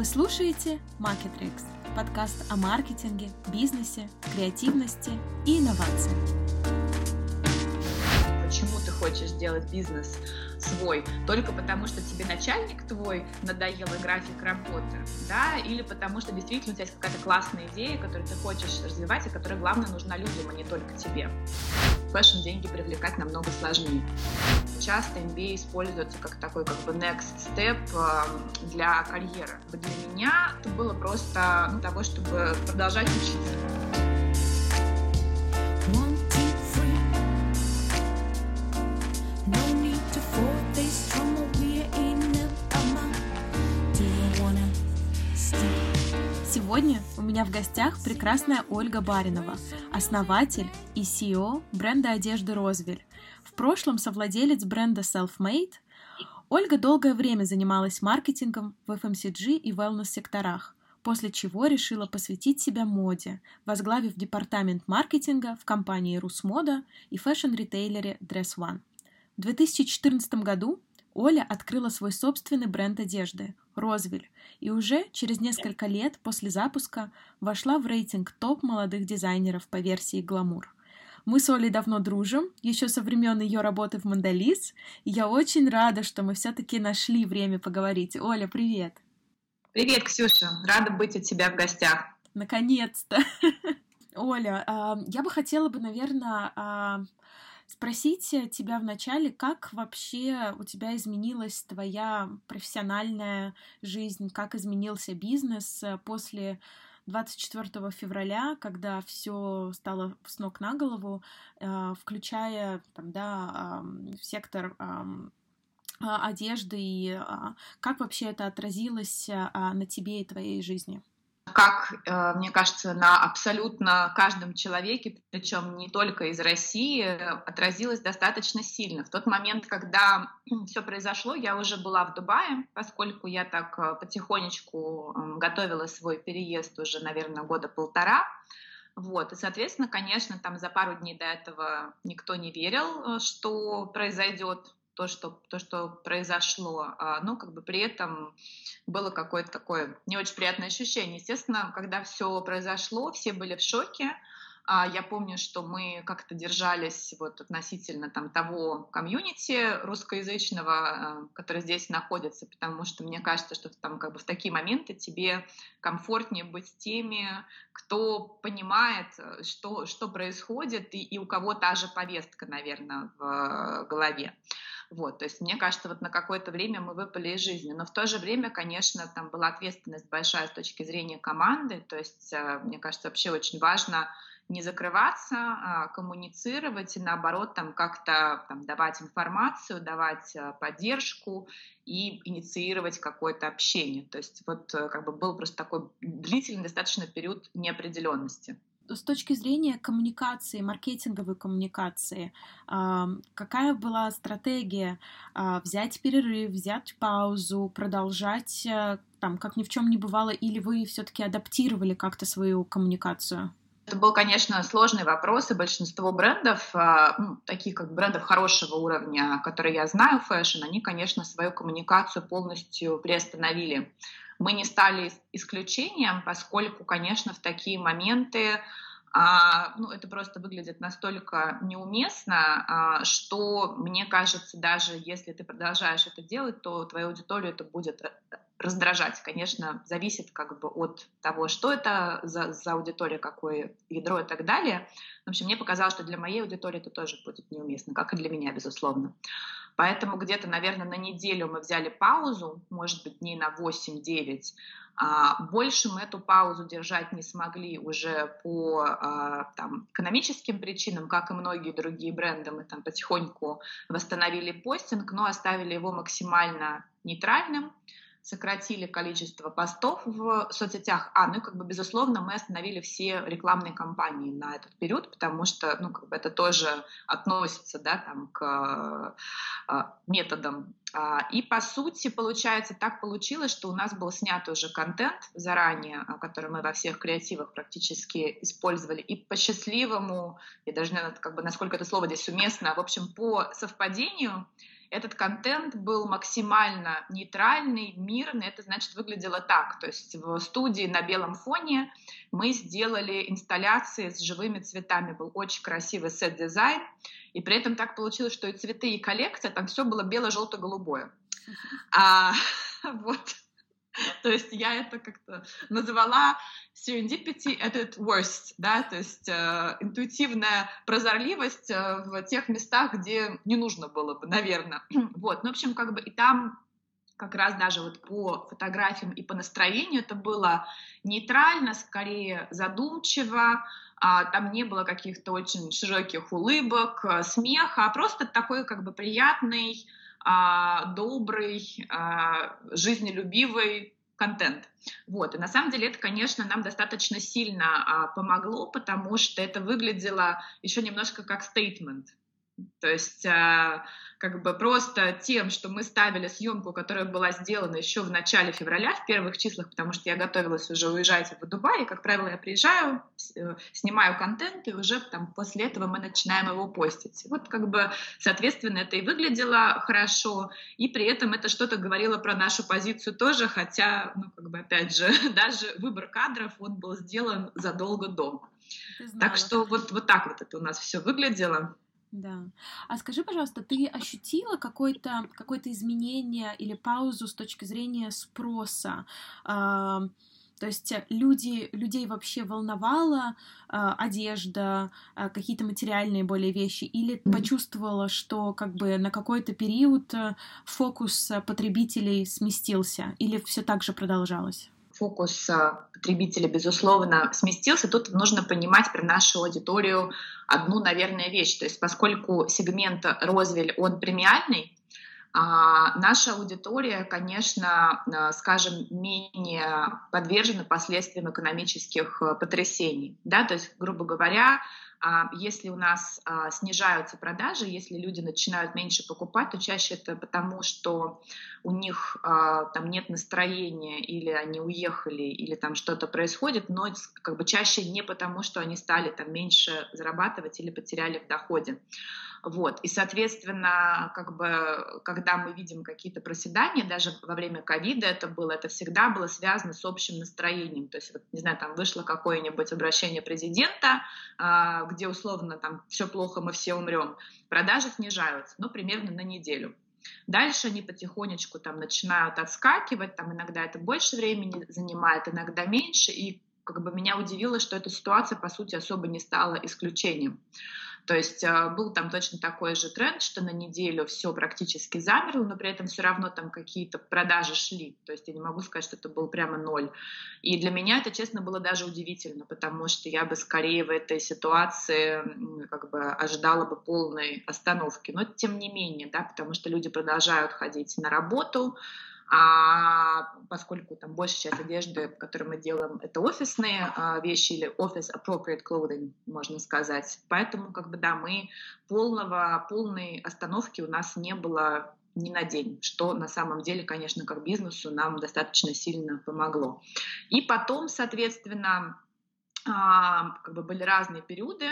Вы слушаете Marketrix, подкаст о маркетинге, бизнесе, креативности и инновациях. Почему ты хочешь сделать бизнес свой? Только потому, что тебе начальник твой надоел и график работы, да, или потому что действительно у тебя есть какая-то классная идея, которую ты хочешь развивать, и которая, главное, нужна людям, а не только тебе. Fashion деньги привлекать намного сложнее. Часто MBA используется как такой как бы next step э, для карьеры. Для меня это было просто ну, того, чтобы продолжать учиться. Сегодня у меня в гостях прекрасная Ольга Баринова, основатель и CEO бренда одежды Розвель. В прошлом совладелец бренда Selfmade. Ольга долгое время занималась маркетингом в FMCG и wellness-секторах, после чего решила посвятить себя моде, возглавив департамент маркетинга в компании Русмода и fashion-ритейлере Dress One. В 2014 году Оля открыла свой собственный бренд одежды – Розвель, и уже через несколько лет после запуска вошла в рейтинг топ молодых дизайнеров по версии «Гламур». Мы с Олей давно дружим, еще со времен ее работы в Мандалис, и я очень рада, что мы все-таки нашли время поговорить. Оля, привет! Привет, Ксюша! Рада быть у тебя в гостях. Наконец-то! Оля, а, я бы хотела бы, наверное, а, спросить тебя вначале, как вообще у тебя изменилась твоя профессиональная жизнь, как изменился бизнес э, после 24 февраля, когда все стало с ног на голову, э, включая там, да, сектор а, одежды, и а, как вообще это отразилось а, на тебе и твоей жизни? Как, э, мне кажется, на абсолютно каждом человеке, причем не только из России, отразилось достаточно сильно. В тот момент, когда все произошло, я уже была в Дубае, поскольку я так э, потихонечку готовила свой переезд уже, наверное, года полтора. Вот, и, соответственно, конечно, там за пару дней до этого никто не верил, э, что произойдет то, что, то, что произошло, но как бы при этом было какое-то такое не очень приятное ощущение. Естественно, когда все произошло, все были в шоке, а, я помню, что мы как-то держались вот относительно там того комьюнити русскоязычного, а, который здесь находится, потому что мне кажется, что там как бы в такие моменты тебе комфортнее быть с теми, кто понимает, что, что происходит, и, и у кого та же повестка, наверное, в голове. Вот, то есть мне кажется, вот на какое-то время мы выпали из жизни, но в то же время, конечно, там была ответственность большая с точки зрения команды, то есть э, мне кажется, вообще очень важно не закрываться, а коммуницировать и наоборот там как-то там, давать информацию, давать э, поддержку и инициировать какое-то общение. То есть вот э, как бы был просто такой длительный достаточно период неопределенности с точки зрения коммуникации, маркетинговой коммуникации, какая была стратегия а, взять перерыв, взять паузу, продолжать э, там, как ни в чем не бывало, или вы все-таки адаптировали как-то свою коммуникацию? Это был, конечно, сложный вопрос, и большинство брендов, а, ну, таких как брендов хорошего уровня, которые я знаю, fashion, они, конечно, свою коммуникацию полностью приостановили. Мы не стали исключением, поскольку, конечно, в такие моменты а, ну, это просто выглядит настолько неуместно, а, что мне кажется, даже если ты продолжаешь это делать, то твою аудиторию это будет раздражать. Конечно, зависит как бы от того, что это за, за аудитория, какое ядро и так далее. В общем, мне показалось, что для моей аудитории это тоже будет неуместно, как и для меня, безусловно. Поэтому где-то, наверное, на неделю мы взяли паузу, может быть, дней на 8-9. А, больше мы эту паузу держать не смогли уже по а, там, экономическим причинам, как и многие другие бренды. Мы там потихоньку восстановили постинг, но оставили его максимально нейтральным сократили количество постов в соцсетях. А, ну и как бы, безусловно, мы остановили все рекламные кампании на этот период, потому что, ну, как бы это тоже относится, да, там, к э, методам. А, и, по сути, получается, так получилось, что у нас был снят уже контент заранее, который мы во всех креативах практически использовали, и по счастливому, я даже не знаю, как бы, насколько это слово здесь уместно, в общем, по совпадению, этот контент был максимально нейтральный, мирный. Это значит выглядело так. То есть в студии на белом фоне мы сделали инсталляции с живыми цветами. Был очень красивый сет-дизайн. И при этом так получилось, что и цветы, и коллекция, там все было бело-желто-голубое. А, вот. То есть я это как-то назвала serendipity at its worst, да, то есть э, интуитивная прозорливость э, в тех местах, где не нужно было бы, наверное. вот, ну, в общем, как бы и там как раз даже вот по фотографиям и по настроению это было нейтрально, скорее задумчиво, а, там не было каких-то очень широких улыбок, э, смеха, а просто такой как бы приятный, добрый, а, жизнелюбивый контент. Вот. И на самом деле это, конечно, нам достаточно сильно а, помогло, потому что это выглядело еще немножко как стейтмент. То есть а, как бы просто тем, что мы ставили съемку, которая была сделана еще в начале февраля, в первых числах, потому что я готовилась уже уезжать в Дубай, и, как правило, я приезжаю, э, снимаю контент, и уже там после этого мы начинаем его постить. Вот как бы, соответственно, это и выглядело хорошо, и при этом это что-то говорило про нашу позицию тоже, хотя, ну, как бы, опять же, даже выбор кадров, он был сделан задолго до. Так что вот, вот так вот это у нас все выглядело. Да. А скажи, пожалуйста, ты ощутила какое-то какое изменение или паузу с точки зрения спроса? А, то есть люди, людей вообще волновала а, одежда, а, какие-то материальные более вещи, или mm-hmm. почувствовала, что как бы на какой-то период э, фокус потребителей сместился, или все так же продолжалось? Фокус а, потребителя, безусловно, сместился. Тут нужно понимать про нашу аудиторию одну, наверное, вещь. То есть поскольку сегмент Розвель, он премиальный, а, наша аудитория, конечно, а, скажем, менее подвержена последствиям экономических потрясений. Да? То есть, грубо говоря, если у нас а, снижаются продажи, если люди начинают меньше покупать, то чаще это потому, что у них а, там нет настроения, или они уехали, или там что-то происходит, но как бы чаще не потому, что они стали там меньше зарабатывать или потеряли в доходе. Вот. И, соответственно, как бы, когда мы видим какие-то проседания, даже во время ковида это было, это всегда было связано с общим настроением. То есть, вот, не знаю, там вышло какое-нибудь обращение президента, а, где условно там все плохо, мы все умрем. Продажи снижаются, ну, примерно на неделю. Дальше они потихонечку там начинают отскакивать, там иногда это больше времени занимает, иногда меньше, и как бы меня удивило, что эта ситуация, по сути, особо не стала исключением. То есть а, был там точно такой же тренд, что на неделю все практически замерло, но при этом все равно там какие-то продажи шли. То есть я не могу сказать, что это был прямо ноль. И для меня это, честно, было даже удивительно, потому что я бы скорее в этой ситуации как бы ожидала бы полной остановки. Но тем не менее, да, потому что люди продолжают ходить на работу, а поскольку там большая часть одежды, которую мы делаем, это офисные а, вещи или office appropriate clothing, можно сказать. Поэтому, как бы, да, мы полного, полной остановки у нас не было ни на день, что на самом деле, конечно, как бизнесу нам достаточно сильно помогло. И потом, соответственно, а, как бы были разные периоды,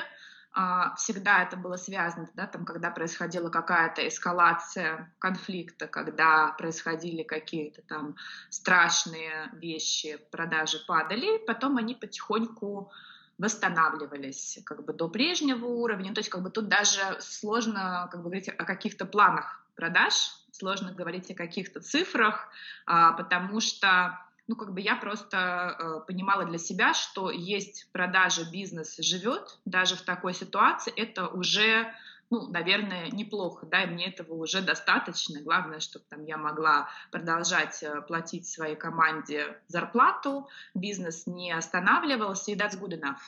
всегда это было связано, да, там, когда происходила какая-то эскалация конфликта, когда происходили какие-то там страшные вещи, продажи падали, потом они потихоньку восстанавливались как бы до прежнего уровня. То есть как бы тут даже сложно как бы, говорить о каких-то планах продаж, сложно говорить о каких-то цифрах, а, потому что ну, как бы я просто э, понимала для себя, что есть продажа, бизнес живет, даже в такой ситуации это уже, ну, наверное, неплохо, да, и мне этого уже достаточно. Главное, чтобы там я могла продолжать э, платить своей команде зарплату, бизнес не останавливался, и that's good enough.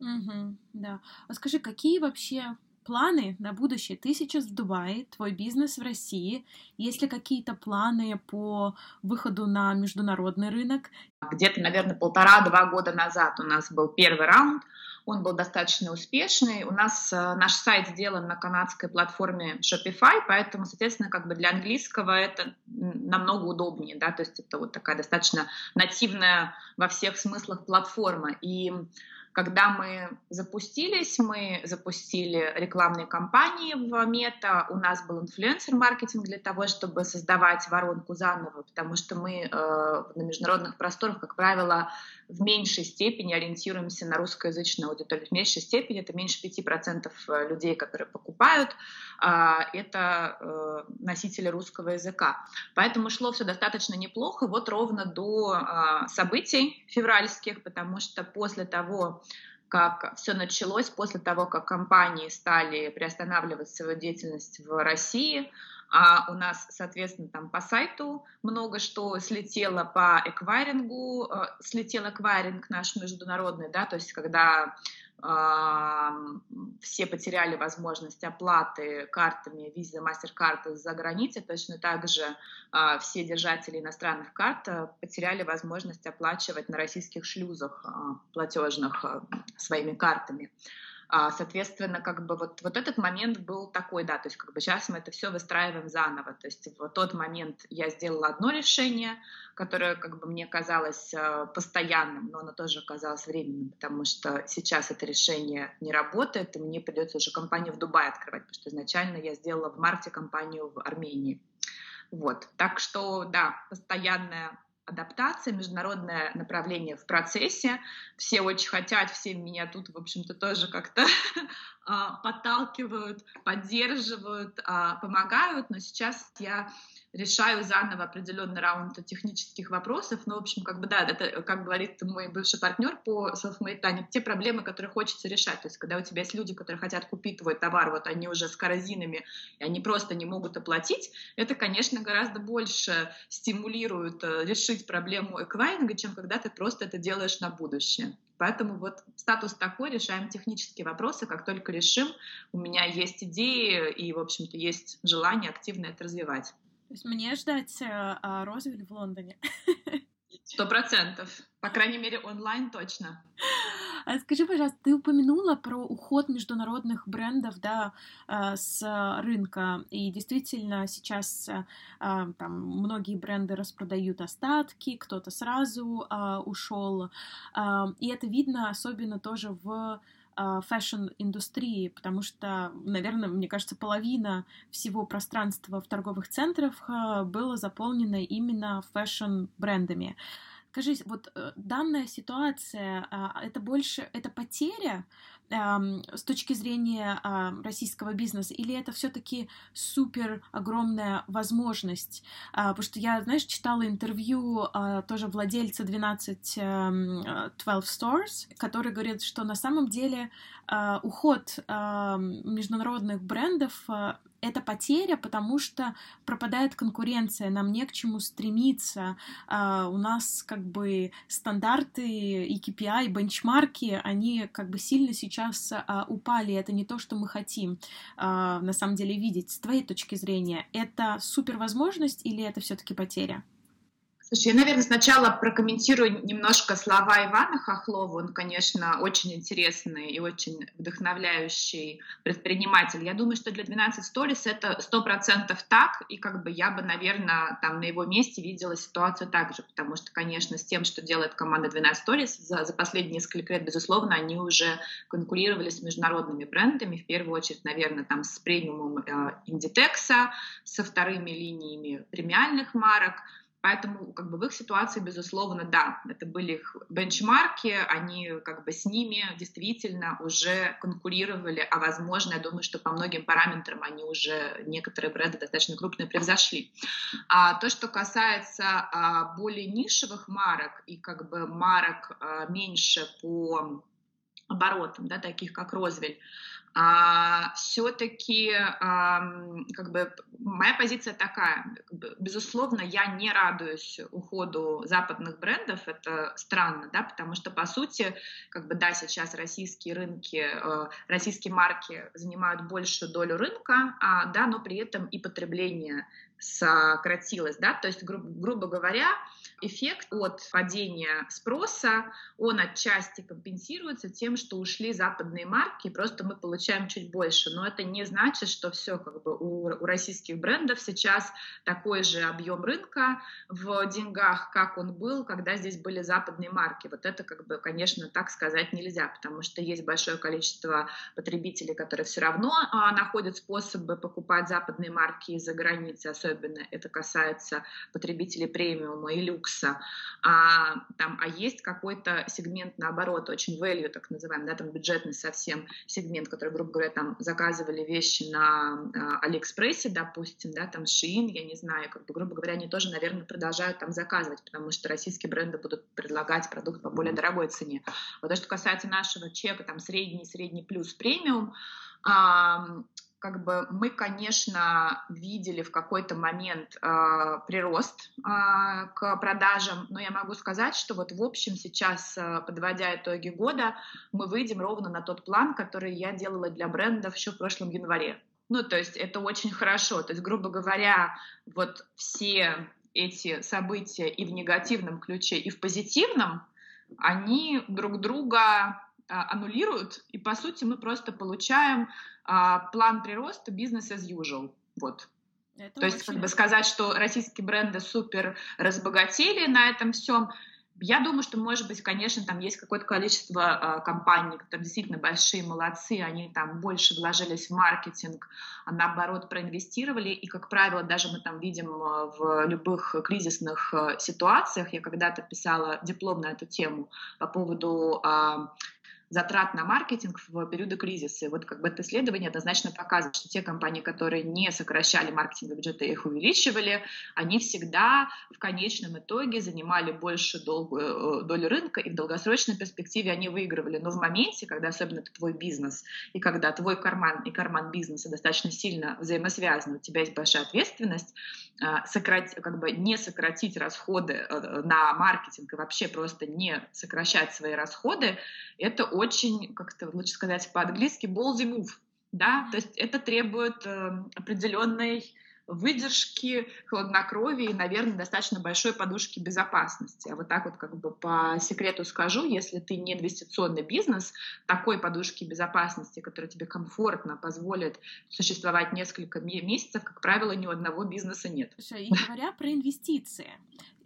Угу, да. А скажи, какие вообще планы на будущее? Ты сейчас в Дубае, твой бизнес в России. Есть ли какие-то планы по выходу на международный рынок? Где-то, наверное, полтора-два года назад у нас был первый раунд. Он был достаточно успешный. У нас э, наш сайт сделан на канадской платформе Shopify, поэтому, соответственно, как бы для английского это намного удобнее, да, то есть это вот такая достаточно нативная во всех смыслах платформа. И Когда мы запустились, мы запустили рекламные кампании в Мета, у нас был инфлюенсер-маркетинг для того, чтобы создавать воронку заново, потому что мы э, на международных просторах, как правило, в меньшей степени ориентируемся на русскоязычную аудиторию. В меньшей степени это меньше 5% э, людей, которые покупают, а, это э, носители русского языка. Поэтому шло все достаточно неплохо, вот ровно до а, событий февральских, потому что после того, как все началось после того, как компании стали приостанавливать свою деятельность в России, а у нас, соответственно, там по сайту много что слетело по эквайрингу, э, слетел эквайринг наш международный, да, то есть когда все потеряли возможность оплаты картами Visa, MasterCard за границей. Точно так же а, все держатели иностранных карт а, потеряли возможность оплачивать на российских шлюзах а, платежных своими картами. А, соответственно, как бы вот, вот этот момент был такой, да, то есть как бы сейчас мы это все выстраиваем заново. То есть в тот момент я сделала одно решение, которое как бы мне казалось а, постоянным, но оно тоже оказалось временным, потому что сейчас это решение не работает, и мне придется уже компанию в Дубае открывать, потому что изначально я сделала в марте компанию в Армении. Вот. Так что, да, постоянная адаптация, международное направление в процессе. Все очень хотят, все меня тут, в общем-то, тоже как-то подталкивают, поддерживают, а, помогают, но сейчас я решаю заново определенный раунд технических вопросов. Но, в общем, как бы, да, это, как говорит мой бывший партнер по self-made Таня, те проблемы, которые хочется решать. То есть, когда у тебя есть люди, которые хотят купить твой товар, вот они уже с корзинами, и они просто не могут оплатить, это, конечно, гораздо больше стимулирует э, решить проблему эквайринга, чем когда ты просто это делаешь на будущее. Поэтому вот статус такой, решаем технические вопросы, как только решим, у меня есть идеи и, в общем-то, есть желание активно это развивать. То есть мне ждать э, а, Розвиль в Лондоне? Сто процентов. По крайней мере, онлайн точно. А скажи, пожалуйста, ты упомянула про уход международных брендов да, э, с рынка, и действительно сейчас э, там многие бренды распродают остатки, кто-то сразу ушел, и это видно особенно тоже в fashion-индустрии, потому что, наверное, мне кажется, половина всего пространства в торговых центрах а, было заполнено именно fashion-брендами. Скажи, вот э, данная ситуация, а, это больше, это потеря с точки зрения российского бизнеса, или это все-таки супер огромная возможность? Потому что я, знаешь, читала интервью тоже владельца 12 12 эм, Stores, который говорит, что на самом деле уход международных брендов это потеря, потому что пропадает конкуренция, нам не к чему стремиться. Uh, у нас как бы стандарты и KPI, бенчмарки, они как бы сильно сейчас uh, упали. Это не то, что мы хотим uh, на самом деле видеть. С твоей точки зрения, это супер возможность или это все-таки потеря? Слушай, я, наверное, сначала прокомментирую немножко слова Ивана Хохлова. Он, конечно, очень интересный и очень вдохновляющий предприниматель. Я думаю, что для 12 Stories это сто процентов так, и как бы я бы, наверное, там на его месте видела ситуацию так же, потому что, конечно, с тем, что делает команда 12 Stories, за, за последние несколько лет, безусловно, они уже конкурировали с международными брендами, в первую очередь, наверное, там с премиумом э, Inditex, со вторыми линиями премиальных марок, Поэтому как бы в их ситуации, безусловно, да, это были их бенчмарки, они как бы с ними действительно уже конкурировали, а возможно, я думаю, что по многим параметрам они уже, некоторые бренды достаточно крупные превзошли. А то, что касается а, более нишевых марок и как бы марок а, меньше по оборотам, да, таких как Розвель, а, все-таки а, как бы моя позиция такая, безусловно, я не радуюсь уходу западных брендов, это странно, да, потому что по сути, как бы да, сейчас российские рынки, э, российские марки занимают большую долю рынка, а, да, но при этом и потребление сократилось, да, то есть, гру- грубо говоря, эффект от падения спроса, он отчасти компенсируется тем, что ушли западные марки, просто мы получаем чуть больше, но это не значит, что все как бы у, у российских брендов сейчас такой же объем рынка в деньгах, как он был, когда здесь были западные марки. Вот это как бы, конечно, так сказать нельзя, потому что есть большое количество потребителей, которые все равно а, находят способы покупать западные марки из-за границы, особенно это касается потребителей премиума и люкса. А, там, а есть какой-то сегмент, наоборот, очень value, так называемый, да, там бюджетный совсем сегмент, который, грубо говоря, там заказывали вещи на а, Алиэкспрессе, допустим, да, там Shein, я не знаю, как бы, грубо говоря, они тоже, наверное, продолжают там заказывать, потому что российские бренды будут предлагать продукт по более дорогой цене. Вот то, что касается нашего чека, там средний, средний плюс премиум, как бы мы, конечно, видели в какой-то момент э, прирост э, к продажам, но я могу сказать, что вот в общем сейчас, э, подводя итоги года, мы выйдем ровно на тот план, который я делала для брендов еще в прошлом январе. Ну, то есть это очень хорошо. То есть, грубо говоря, вот все эти события и в негативном ключе, и в позитивном, они друг друга аннулируют, и по сути мы просто получаем а, план прироста бизнес as usual. Вот. Это То есть, как бы сказать, что российские бренды супер разбогатели на этом всем, я думаю, что, может быть, конечно, там есть какое-то количество э, компаний, которые действительно большие, молодцы, они там больше вложились в маркетинг, а наоборот проинвестировали, и, как правило, даже мы там видим в любых кризисных ситуациях, я когда-то писала диплом на эту тему по поводу э, затрат на маркетинг в периоды кризиса. И вот как бы это исследование однозначно показывает, что те компании, которые не сокращали маркетинговые бюджеты, их увеличивали, они всегда в конечном итоге занимали больше долгую э, долю рынка, и в долгосрочной перспективе они выигрывали. Но в моменте, когда особенно это твой бизнес, и когда твой карман и карман бизнеса достаточно сильно взаимосвязаны, у тебя есть большая ответственность, э, сократ, как бы не сократить расходы э, на маркетинг и вообще просто не сокращать свои расходы, это очень, как это лучше сказать по-английски, ballsy move, да, то есть это требует э, определенной выдержки, хладнокровия и, наверное, достаточно большой подушки безопасности. А вот так вот как бы по секрету скажу, если ты не инвестиционный бизнес, такой подушки безопасности, которая тебе комфортно позволит существовать несколько месяцев, как правило, ни у одного бизнеса нет. Слушай, и говоря про инвестиции,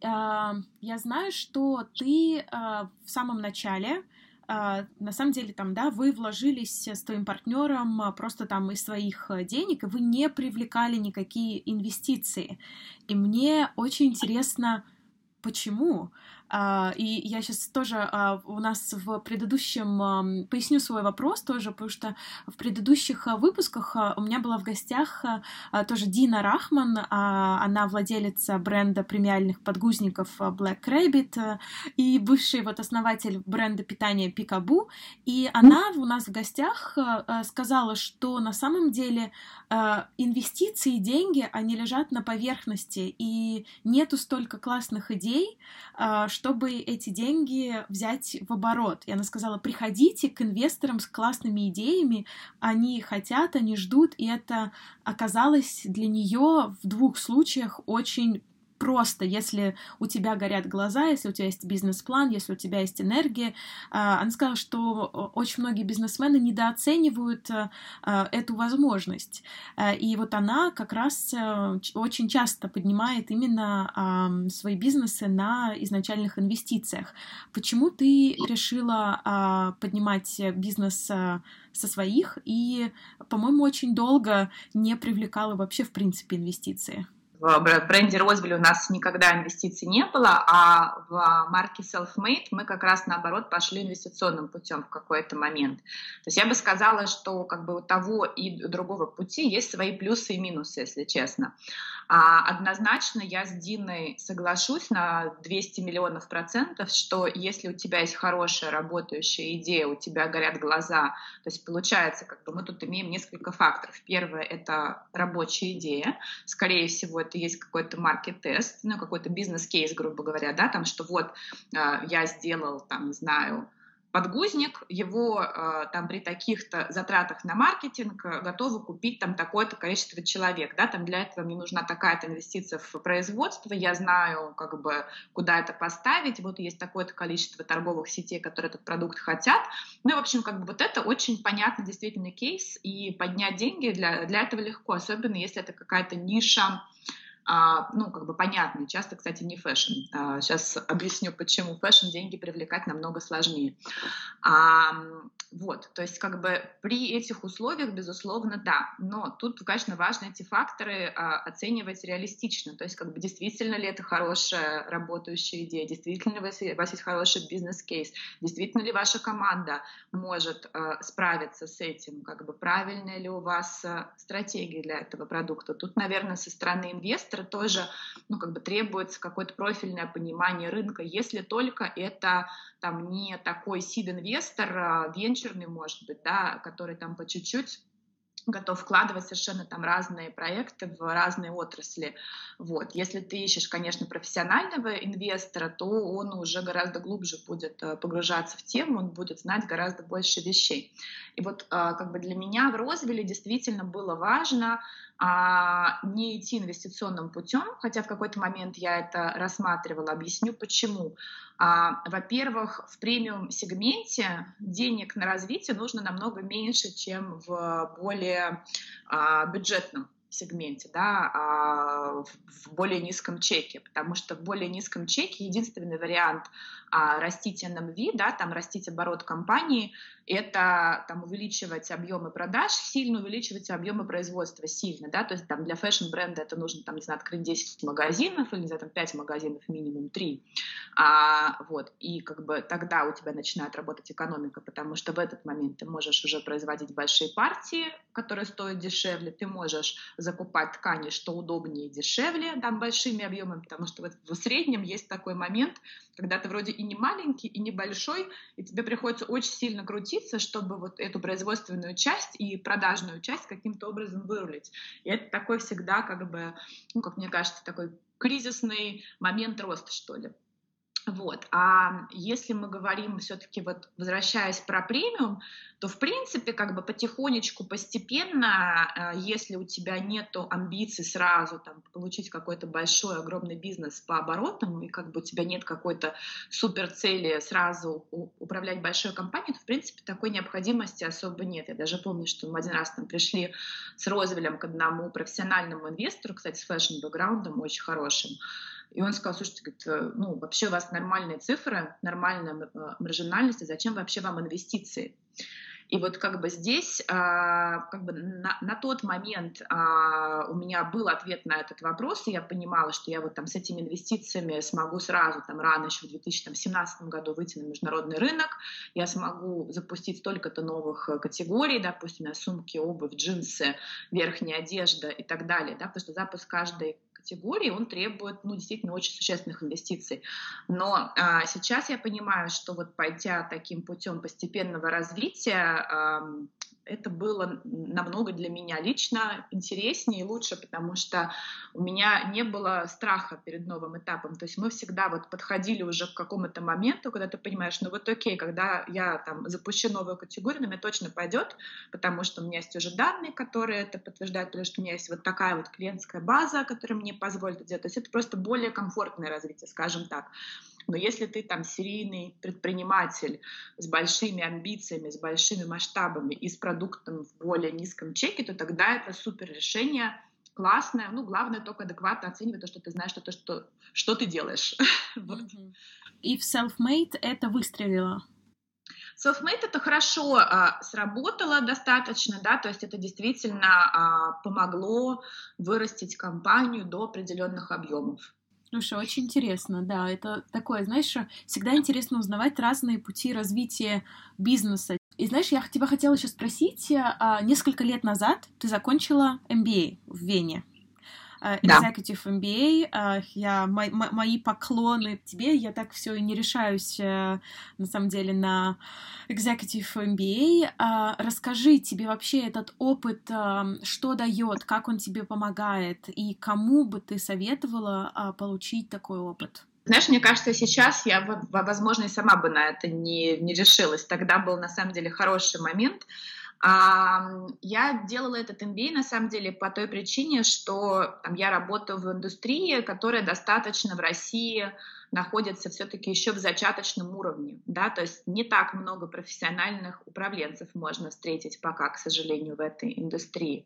а, я знаю, что ты а, в самом начале а, на самом деле там, да, вы вложились с твоим партнером а, просто там из своих э, денег, и вы не привлекали никакие инвестиции. И мне очень интересно, почему? А, и я сейчас тоже а, у нас в предыдущем поясню свой вопрос тоже, потому что в предыдущих а, выпусках у меня была в гостях тоже Дина Рахман, она владелица бренда премиальных подгузников Black Rabbit и бывший вот основатель бренда питания Пикабу, и она у нас в гостях сказала, что на самом деле инвестиции, деньги, они лежат на поверхности, и нету столько классных идей, чтобы эти деньги взять в оборот. И она сказала, приходите к инвесторам с классными идеями, они хотят, они ждут, и это оказалось для нее в двух случаях очень просто, если у тебя горят глаза, если у тебя есть бизнес-план, если у тебя есть энергия. А, она сказала, что очень многие бизнесмены недооценивают э, э, эту возможность. Э, и вот она как раз очень часто поднимает именно свои бизнесы на изначальных инвестициях. Почему ты решила а, поднимать бизнес со своих и, по-моему, очень долго не привлекала вообще в принципе инвестиции? В бренде Розвиль у нас никогда инвестиций не было, а в марке Selfmade мы как раз наоборот пошли инвестиционным путем в какой-то момент. То есть я бы сказала, что как бы у того и другого пути есть свои плюсы и минусы, если честно. А однозначно я с Диной соглашусь на 200 миллионов процентов, что если у тебя есть хорошая работающая идея, у тебя горят глаза, то есть получается, как бы мы тут имеем несколько факторов. Первое — это рабочая идея. Скорее всего, это есть какой-то маркет-тест, ну, какой-то бизнес-кейс, грубо говоря, да, там, что вот э, я сделал, там, не знаю, подгузник, его э, там при таких-то затратах на маркетинг э, готовы купить там такое-то количество человек, да, там для этого мне нужна такая-то инвестиция в производство, я знаю, как бы, куда это поставить, вот есть такое-то количество торговых сетей, которые этот продукт хотят, ну и, в общем, как бы вот это очень понятный действительно кейс, и поднять деньги для, для этого легко, особенно если это какая-то ниша, а, ну, как бы понятный, часто, кстати, не fashion. А, сейчас объясню, почему fashion деньги привлекать намного сложнее. А, вот, то есть как бы при этих условиях, безусловно, да, но тут, конечно, важно эти факторы а, оценивать реалистично, то есть как бы действительно ли это хорошая работающая идея, действительно ли у вас, есть хороший бизнес-кейс, действительно ли ваша команда может а, справиться с этим, как бы правильная ли у вас а, стратегия для этого продукта. Тут, наверное, со стороны инвестора тоже, ну, как бы требуется какое-то профильное понимание рынка, если только это там не такой сид-инвестор, венчурный, может быть, да, который там по чуть-чуть готов вкладывать совершенно там разные проекты в разные отрасли. Вот. Если ты ищешь, конечно, профессионального инвестора, то он уже гораздо глубже будет э, погружаться в тему, он будет знать гораздо больше вещей. И вот э, как бы для меня в Розвилле действительно было важно а не идти инвестиционным путем, хотя в какой-то момент я это рассматривала. Объясню почему. А, во-первых, в премиум-сегменте денег на развитие нужно намного меньше, чем в более а, бюджетном сегменте, да, а в более низком чеке, потому что в более низком чеке единственный вариант а, растить GMV, да, там растить оборот компании, это там увеличивать объемы продаж сильно, увеличивать объемы производства сильно, да, то есть там для fashion-бренда это нужно, там, не знаю, открыть 10 магазинов или, не знаю, там 5 магазинов, минимум 3, а, вот, и как бы тогда у тебя начинает работать экономика, потому что в этот момент ты можешь уже производить большие партии, которые стоят дешевле, ты можешь закупать ткани, что удобнее и дешевле, там, большими объемами, потому что вот в среднем есть такой момент, когда ты вроде и не маленький, и небольшой, и тебе приходится очень сильно крутиться, чтобы вот эту производственную часть и продажную часть каким-то образом вырулить. И это такой всегда, как бы, ну, как мне кажется, такой кризисный момент роста, что ли. Вот. А если мы говорим все-таки, вот, возвращаясь про премиум, то, в принципе, как бы потихонечку, постепенно, э, если у тебя нет амбиций сразу там, получить какой-то большой, огромный бизнес по оборотам, и как бы у тебя нет какой-то супер цели сразу управлять большой компанией, то, в принципе, такой необходимости особо нет. Я даже помню, что мы один раз там пришли с Розвелем к одному профессиональному инвестору, кстати, с fashion-бэкграундом очень хорошим, и он сказал, слушайте, говорит, э, ну, вообще у вас нормальные цифры, нормальная э, маржинальность, и зачем вообще вам инвестиции? И вот как бы здесь, а, как бы на, на тот момент а, у меня был ответ на этот вопрос, и я понимала, что я вот там с этими инвестициями смогу сразу, там рано еще в 2017 году выйти на международный рынок, я смогу запустить столько-то новых э, категорий, допустим, на сумки, обувь, джинсы, верхняя одежда и так далее, да, потому что запуск каждой категории, он требует, ну, действительно очень существенных инвестиций. Но а, сейчас я понимаю, что вот пойдя таким путем постепенного развития, а, это было намного для меня лично интереснее и лучше, потому что у меня не было страха перед новым этапом. То есть мы всегда вот подходили уже к какому-то моменту, когда ты понимаешь, ну вот окей, когда я там запущу новую категорию, на меня точно пойдет, потому что у меня есть уже данные, которые это подтверждают, потому что у меня есть вот такая вот клиентская база, которая мне позволит это делать. То есть это просто более комфортное развитие, скажем так. Но если ты там серийный предприниматель с большими амбициями, с большими масштабами и с продуктом в более низком чеке, то тогда это супер решение, классное. Ну, главное только адекватно оценивать то, что ты знаешь, что, то, что, что ты делаешь. И в self-made это выстрелило? Self-made это хорошо а, сработало достаточно, да, то есть это действительно а, помогло вырастить компанию до определенных объемов. Слушай, очень интересно, да, это такое, знаешь, всегда интересно узнавать разные пути развития бизнеса. И знаешь, я тебя хотела еще спросить, а, несколько лет назад ты закончила MBA в Вене. Э, Executive да. MBA. Э, я, мои, мои поклоны тебе. Я так все и не решаюсь, э, на самом деле, на Executive MBA. Расскажи тебе вообще этот опыт, что дает, как он тебе помогает, и кому бы ты советовала получить такой опыт? Знаешь, мне кажется, сейчас я, возможно, и сама бы на это не, не решилась. Тогда был, на самом деле, хороший момент. Я делала этот MBA, на самом деле, по той причине, что там, я работаю в индустрии, которая достаточно в России находится все-таки еще в зачаточном уровне, да, то есть не так много профессиональных управленцев можно встретить пока, к сожалению, в этой индустрии.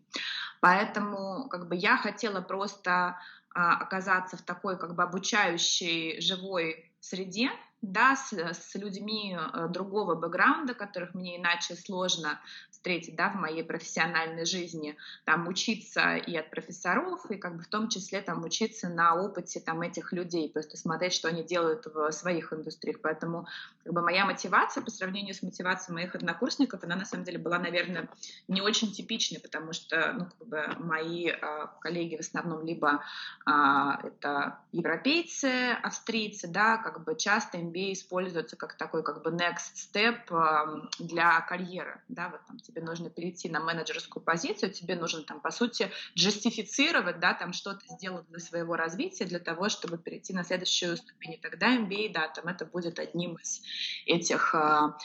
Поэтому как бы я хотела просто а, оказаться в такой как бы обучающей живой среде, да, с, с людьми э, другого бэкграунда, которых мне иначе сложно встретить, да, в моей профессиональной жизни, там, учиться и от профессоров, и как бы в том числе там учиться на опыте там этих людей, просто смотреть, что они делают в своих индустриях. Поэтому как бы моя мотивация по сравнению с мотивацией моих однокурсников, она на самом деле была, наверное, не очень типичной, потому что, ну, как бы мои а, коллеги в основном либо а, это европейцы, австрийцы, да, как бы часто MBA используется как такой как бы next step а, для карьеры, да, вот там тебе нужно перейти на менеджерскую позицию, тебе нужно там, по сути, джастифицировать, да, там что-то сделать для своего развития, для того, чтобы перейти на следующую ступень. И тогда MBA, да, там это будет одним из этих а,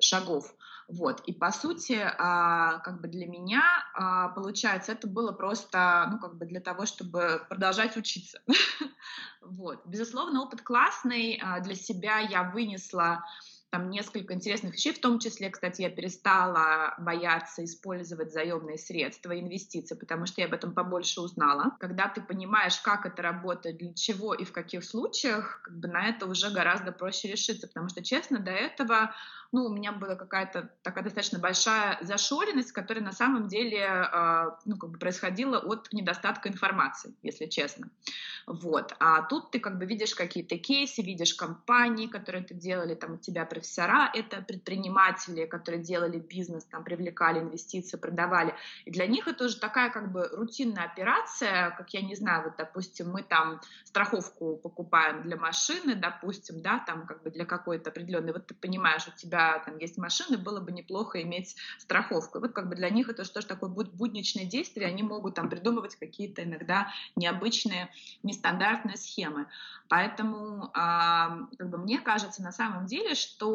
шагов. Вот. И по сути, а, как бы для меня, а, получается, это было просто, ну, как бы для того, чтобы продолжать учиться. вот. Безусловно, опыт классный. А, для себя я вынесла там несколько интересных вещей, в том числе, кстати, я перестала бояться использовать заемные средства, инвестиции, потому что я об этом побольше узнала. Когда ты понимаешь, как это работает, для чего и в каких случаях, как бы на это уже гораздо проще решиться, потому что, честно, до этого ну, у меня была какая-то такая достаточно большая зашоренность, которая на самом деле э, ну, как бы происходила от недостатка информации, если честно. Вот. А тут ты как бы видишь какие-то кейсы, видишь компании, которые это делали, там у тебя профессора, это предприниматели, которые делали бизнес, там привлекали инвестиции, продавали. И для них это уже такая как бы рутинная операция, как я не знаю, вот допустим, мы там страховку покупаем для машины, допустим, да, там как бы для какой-то определенной, вот ты понимаешь, у тебя там есть машины, было бы неплохо иметь страховку. И вот как бы для них это тоже такое будет будничное действие, они могут там придумывать какие-то иногда необычные, нестандартные схемы. Поэтому а, как бы мне кажется на самом деле, что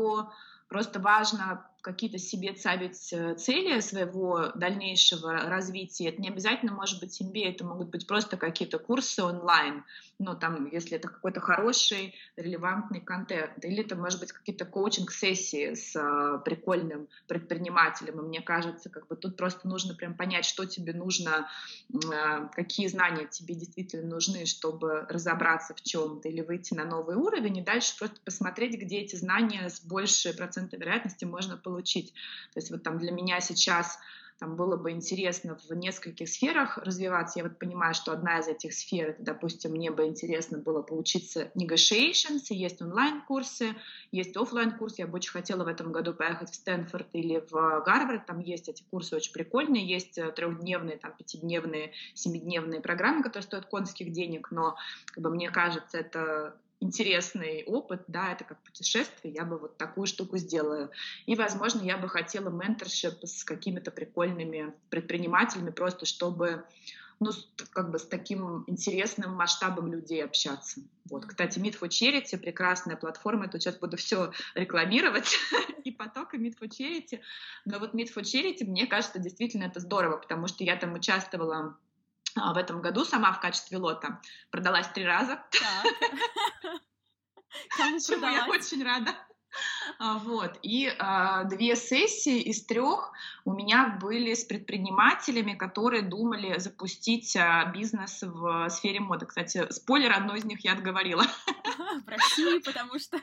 просто важно какие-то себе ставить э, цели своего дальнейшего развития. Это не обязательно может быть MBA, это могут быть просто какие-то курсы онлайн, ну, там, если это какой-то хороший, релевантный контент, или это может быть какие-то коучинг-сессии с а, прикольным предпринимателем, и мне кажется, как бы тут просто нужно прям понять, что тебе нужно, а, какие знания тебе действительно нужны, чтобы разобраться в чем-то или выйти на новый уровень, и дальше просто посмотреть, где эти знания с большей процентной вероятностью можно получить получить. То есть вот там для меня сейчас там было бы интересно в нескольких сферах развиваться. Я вот понимаю, что одна из этих сфер, это, допустим, мне бы интересно было поучиться negotiations, есть онлайн-курсы, есть офлайн курсы Я бы очень хотела в этом году поехать в Стэнфорд или в Гарвард, там есть эти курсы очень прикольные, есть э, трехдневные, там, пятидневные, семидневные программы, которые стоят конских денег, но как бы, мне кажется, это интересный опыт, да, это как путешествие, я бы вот такую штуку сделала. И, возможно, я бы хотела менторшип с какими-то прикольными предпринимателями, просто чтобы ну, как бы с таким интересным масштабом людей общаться. Вот. Кстати, Meet for Charity — прекрасная платформа, я тут сейчас буду все рекламировать, и потока Meet for Charity. Но вот Meet for Charity, мне кажется, действительно это здорово, потому что я там участвовала в этом году сама в качестве лота. Продалась три раза. Чему я очень рада. А, вот. И а, две сессии из трех у меня были с предпринимателями, которые думали запустить а, бизнес в сфере моды. Кстати, спойлер, одну из них я отговорила. В России, потому что...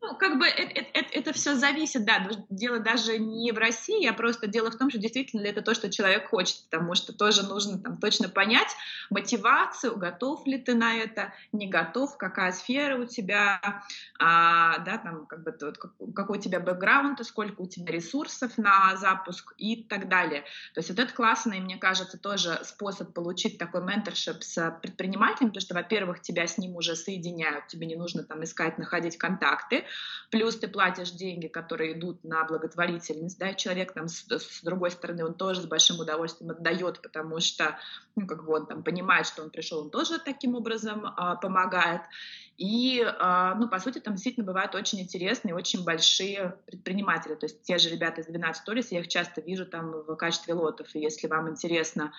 Ну, как бы это, это, это все зависит, да, дело даже не в России, а просто дело в том, что действительно это то, что человек хочет, потому что тоже нужно там точно понять мотивацию, готов ли ты на это, не готов, какая сфера у тебя, а, да, там, как бы, вот, какой у тебя бэкграунд, сколько у тебя ресурсов на запуск и так далее. То есть вот это классный, мне кажется, тоже способ получить такой менторшип с предпринимателем, потому что, во-первых, тебя с ним уже соединяют, тебе не нужно там искать, находить контакты, плюс ты платишь деньги, которые идут на благотворительность, да, человек там с, с другой стороны, он тоже с большим удовольствием отдает, потому что, ну, как бы он там понимает, что он пришел, он тоже таким образом а, помогает. И, а, ну, по сути, там действительно бывают очень интересные, очень большие предприниматели. То есть те же ребята из 12 Stories, я их часто вижу там в качестве лотов. И если вам интересно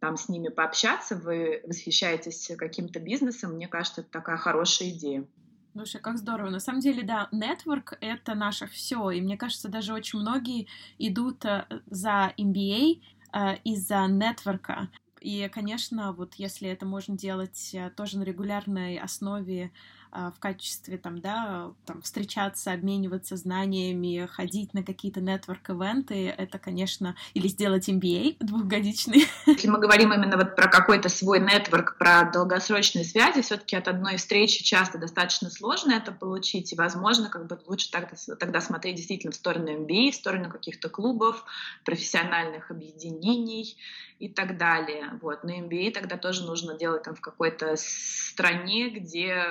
там с ними пообщаться, вы восхищаетесь каким-то бизнесом, мне кажется, это такая хорошая идея. Слушай, как здорово. На самом деле, да, нетворк — это наше все. И мне кажется, даже очень многие идут э, за MBA э, из-за нетворка. И, конечно, вот если это можно делать э, тоже на регулярной основе, в качестве там, да, там, встречаться, обмениваться знаниями, ходить на какие-то нетворк-эвенты, это, конечно, или сделать MBA двухгодичный. Если мы говорим именно вот про какой-то свой нетворк, про долгосрочные связи, все-таки от одной встречи часто достаточно сложно это получить, и, возможно, как бы лучше тогда, тогда смотреть действительно в сторону MBA, в сторону каких-то клубов, профессиональных объединений и так далее. Вот. Но MBA тогда тоже нужно делать там в какой-то стране, где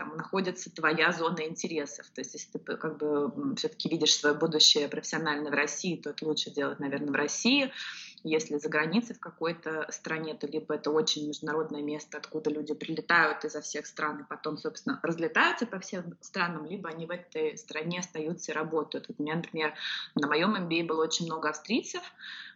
там находится твоя зона интересов. То есть, если ты как бы все-таки видишь свое будущее профессионально в России, то это лучше делать, наверное, в России. Если за границей в какой-то стране, то либо это очень международное место, откуда люди прилетают изо всех стран и потом, собственно, разлетаются по всем странам, либо они в этой стране остаются и работают. Вот у меня, например, на моем MBA было очень много австрийцев,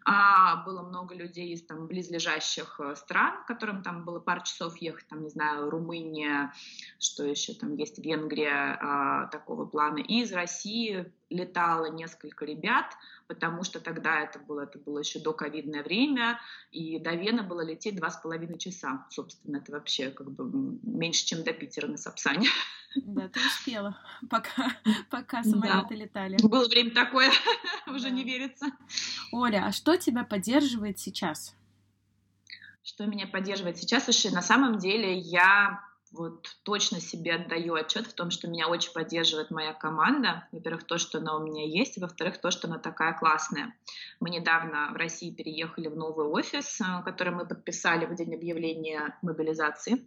а было много людей из там близлежащих э, стран, которым там было пару часов ехать, там, не знаю, Румыния, что еще там есть, Венгрия а, такого плана. И из России летало несколько ребят, потому что тогда это было, это было еще до ковидное время, и до Вены было лететь два с половиной часа. Собственно, это вообще как бы меньше, чем до Питера на Сапсане. Да, ты успела, пока, пока самолеты да. летали. Было время такое, уже не верится. Оля, а что тебя поддерживает сейчас? Что меня поддерживает сейчас? Слушай, на самом деле я вот точно себе отдаю отчет в том, что меня очень поддерживает моя команда. Во-первых, то, что она у меня есть, и во-вторых, то, что она такая классная. Мы недавно в России переехали в новый офис, э, который мы подписали в день объявления мобилизации.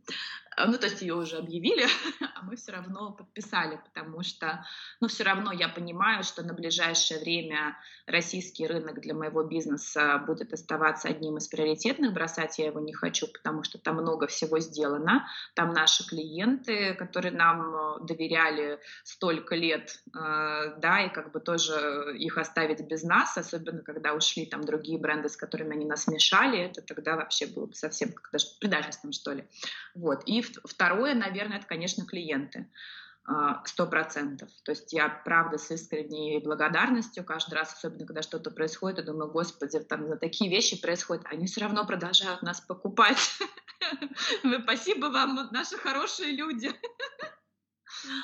Э, ну, то есть ее уже объявили, а мы все равно подписали, потому что, ну, все равно я понимаю, что на ближайшее время российский рынок для моего бизнеса будет оставаться одним из приоритетных, бросать я его не хочу, потому что там много всего сделано, там наши клиенты, которые нам э, доверяли столько лет, э, да, и как бы тоже их оставить без нас, особенно когда ушли там другие бренды, с которыми они нас мешали, это тогда вообще было бы совсем как даже предательством, что ли. Вот. И Второе, наверное, это, конечно, клиенты а, сто процентов. То есть я, правда, с искренней благодарностью каждый раз, особенно когда что-то происходит, я думаю, господи, там такие вещи происходят, они все равно продолжают нас покупать. Спасибо вам, наши хорошие люди.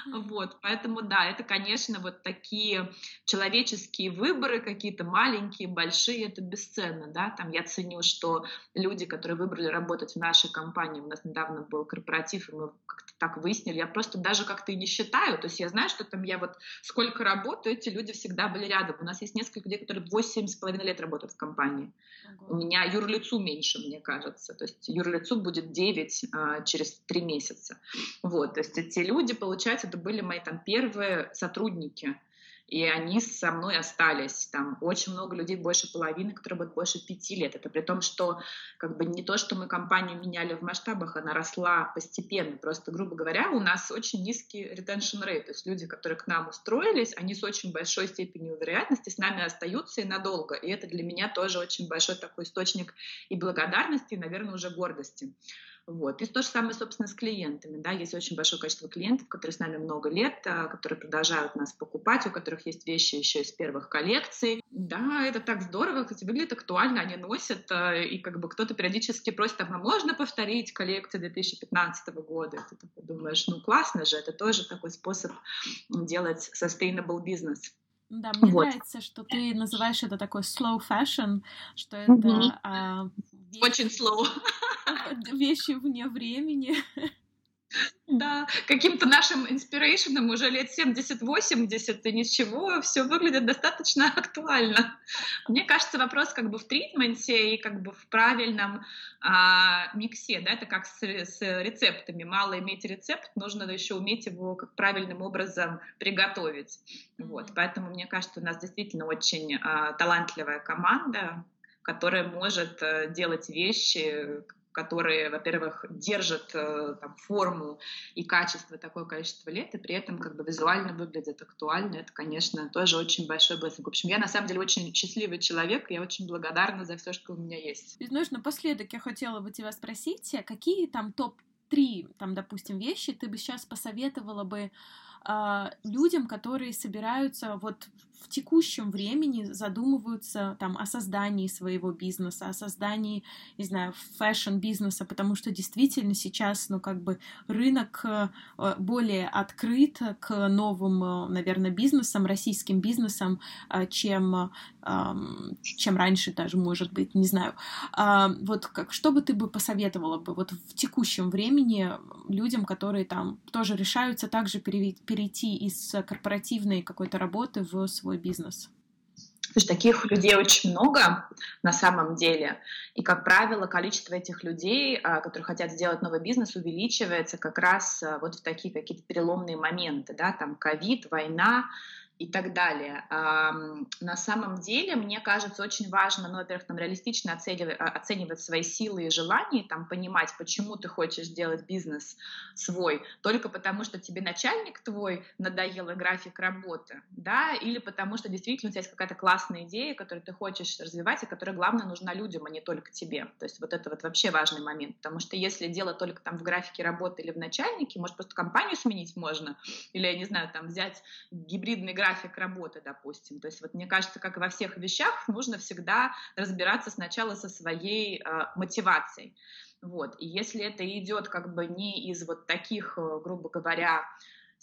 Вот, поэтому да, это, конечно, вот такие человеческие выборы, какие-то маленькие, большие, это бесценно, да, там я ценю, что люди, которые выбрали работать в нашей компании, у нас недавно был корпоратив, и мы как-то так выяснили, я просто даже как-то и не считаю, то есть я знаю, что там я вот сколько работаю, эти люди всегда были рядом, у нас есть несколько людей, которые 8,5 лет работают в компании, у меня юрлицу меньше, мне кажется, то есть юрлицу будет 9 а, через 3 месяца, вот, то есть эти люди, получают получается, это были мои там первые сотрудники, и они со мной остались. Там очень много людей, больше половины, которые будут больше пяти лет. Это при том, что как бы не то, что мы компанию меняли в масштабах, она росла постепенно. Просто, грубо говоря, у нас очень низкий retention rate. То есть люди, которые к нам устроились, они с очень большой степенью вероятности с нами остаются и надолго. И это для меня тоже очень большой такой источник и благодарности, и, наверное, уже гордости. Вот. И то же самое, собственно, с клиентами. Да? Есть очень большое количество клиентов, которые с нами много лет, а, которые продолжают нас покупать, у которых есть вещи еще из первых коллекций. Да, это так здорово, кстати, выглядит актуально, они носят, а, и как бы кто-то периодически просит, а можно повторить коллекцию 2015 года? И ты думаешь, ну классно же, это тоже такой способ делать sustainable business. Да, мне вот. нравится, что ты называешь это такой slow fashion, что это mm-hmm. а, вещи, очень slow вещи вне времени. да, каким-то нашим инспирейшеном уже лет 70-80, и ничего, все выглядит достаточно актуально. Мне кажется, вопрос как бы в тритменте и как бы в правильном а, миксе, да, это как с, с рецептами. Мало иметь рецепт, нужно еще уметь его как правильным образом приготовить. Вот, поэтому мне кажется, у нас действительно очень а, талантливая команда, которая может а, делать вещи, которые, во-первых, держат э, там, форму и качество такое количество лет, и при этом как бы визуально выглядят актуально, это, конечно, тоже очень большой блессинг. В общем, я на самом деле очень счастливый человек, я очень благодарна за все, что у меня есть. И знаешь, напоследок я хотела бы тебя спросить, а какие там топ-3, там, допустим, вещи ты бы сейчас посоветовала бы э, людям, которые собираются вот в текущем времени задумываются там о создании своего бизнеса, о создании, не знаю, fashion-бизнеса, потому что действительно сейчас, ну, как бы рынок э, более открыт к новым, э, наверное, бизнесам, российским бизнесам, э, чем, чем раньше даже, может быть, не знаю. А, вот как, что бы ты бы посоветовала бы вот в текущем времени людям, которые там тоже решаются также перейти из корпоративной какой-то работы в свой свой бизнес? Слушай, таких людей очень много на самом деле. И, как правило, количество этих людей, а, которые хотят сделать новый бизнес, увеличивается как раз а, вот в такие какие-то переломные моменты, да, там ковид, война, и так далее. На самом деле, мне кажется, очень важно, ну, во-первых, там реалистично а, оценивать свои силы и желания, там, понимать, почему ты хочешь сделать бизнес свой, только потому, что тебе начальник твой надоел график работы, да, или потому, что действительно у тебя есть какая-то классная идея, которую ты хочешь развивать, и которая, главное, нужна людям, а не только тебе. То есть вот это вот вообще важный момент, потому что если дело только там в графике работы или в начальнике, может, просто компанию сменить можно, или, я не знаю, там, взять гибридный график работы, допустим. То есть вот мне кажется, как и во всех вещах, нужно всегда разбираться сначала со своей э, мотивацией. Вот. И если это идет как бы не из вот таких, э, грубо говоря,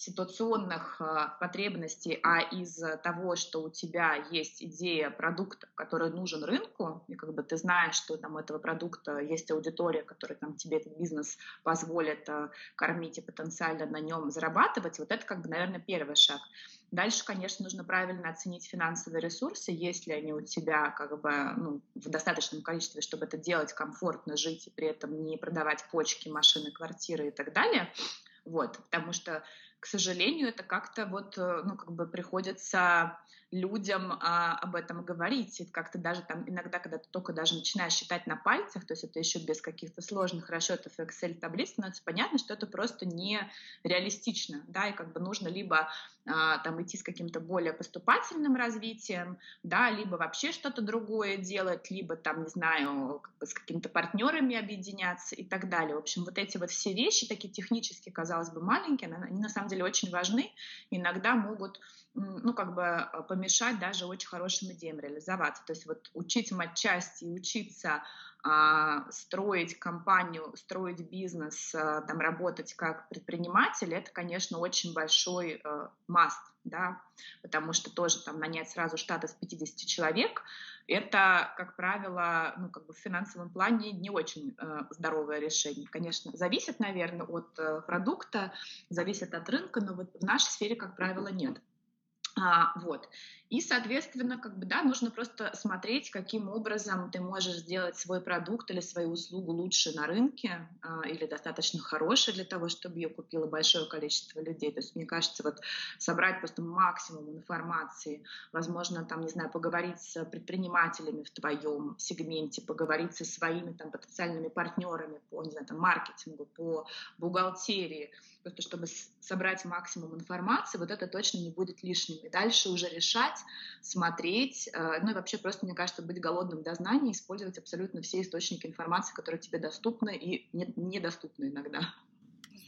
ситуационных э, потребностей, а из того, что у тебя есть идея продукта, который нужен рынку, и как бы ты знаешь, что там у этого продукта есть аудитория, которая там тебе этот бизнес позволит э, кормить и потенциально на нем зарабатывать, вот это как бы, наверное, первый шаг. Дальше, конечно, нужно правильно оценить финансовые ресурсы, есть ли они у тебя как бы ну, в достаточном количестве, чтобы это делать комфортно, жить и при этом не продавать почки, машины, квартиры и так далее. Вот, потому что к сожалению, это как-то вот, э, ну, как бы приходится людям а, об этом говорить. И как-то даже там иногда, когда ты только даже начинаешь считать на пальцах, то есть это еще без каких-то сложных расчетов Excel таблиц, становится понятно, что это просто не реалистично, да, и как бы нужно либо а, там идти с каким-то более поступательным развитием, да, либо вообще что-то другое делать, либо там, не знаю, как бы с какими-то партнерами объединяться и так далее. В общем, вот эти вот все вещи, такие технически, казалось бы, маленькие, они на самом деле очень важны, иногда могут ну, как бы а, помешать даже очень хорошим идеям реализоваться. То есть вот учить матчасти и учиться а, строить компанию, строить бизнес, а, там, работать как предприниматель, это, конечно, очень большой маст, да, потому что тоже там нанять сразу штат из 50 человек, это, как правило, ну, как бы в финансовом плане не очень э, здоровое решение. Конечно, зависит, наверное, от э, продукта, зависит от рынка, но вот в нашей сфере, как правило, нет. А, вот. И, соответственно, как бы, да, нужно просто смотреть, каким образом ты можешь сделать свой продукт или свою услугу лучше на рынке а, или достаточно хорошей для того, чтобы ее купило большое количество людей. То есть, мне кажется, вот собрать просто максимум информации, возможно, там, не знаю, поговорить с предпринимателями в твоем сегменте, поговорить со своими там потенциальными партнерами по, не знаю, там, маркетингу, по бухгалтерии, просто чтобы собрать максимум информации, вот это точно не будет лишним. Дальше уже решать, смотреть, э, ну и вообще просто, мне кажется, быть голодным до знаний, использовать абсолютно все источники информации, которые тебе доступны и недоступны иногда.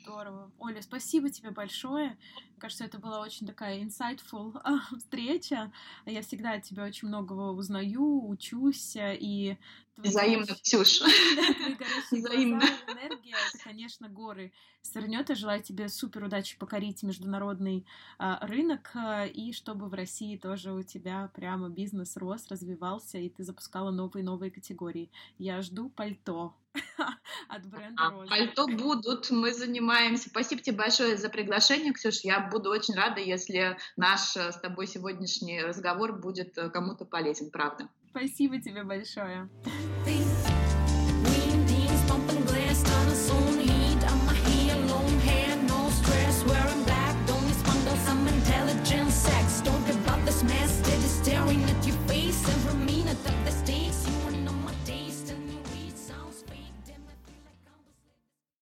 Здорово. Оля, спасибо тебе большое. Мне кажется, это была очень такая insightful а, встреча. Я всегда от тебя очень многого узнаю, учусь, и... Взаимно, Ксюша. Взаимно. Энергия, это, конечно, горы свернет. Я желаю тебе супер удачи покорить международный а, рынок, а, и чтобы в России тоже у тебя прямо бизнес рос, развивался, и ты запускала новые-новые категории. Я жду пальто. от бренда Роза. Пальто будут, мы занимаемся. Спасибо тебе большое за приглашение, Ксюш. Я буду очень рада, если наш э, с тобой сегодняшний разговор будет э, кому-то полезен, правда. Спасибо тебе большое.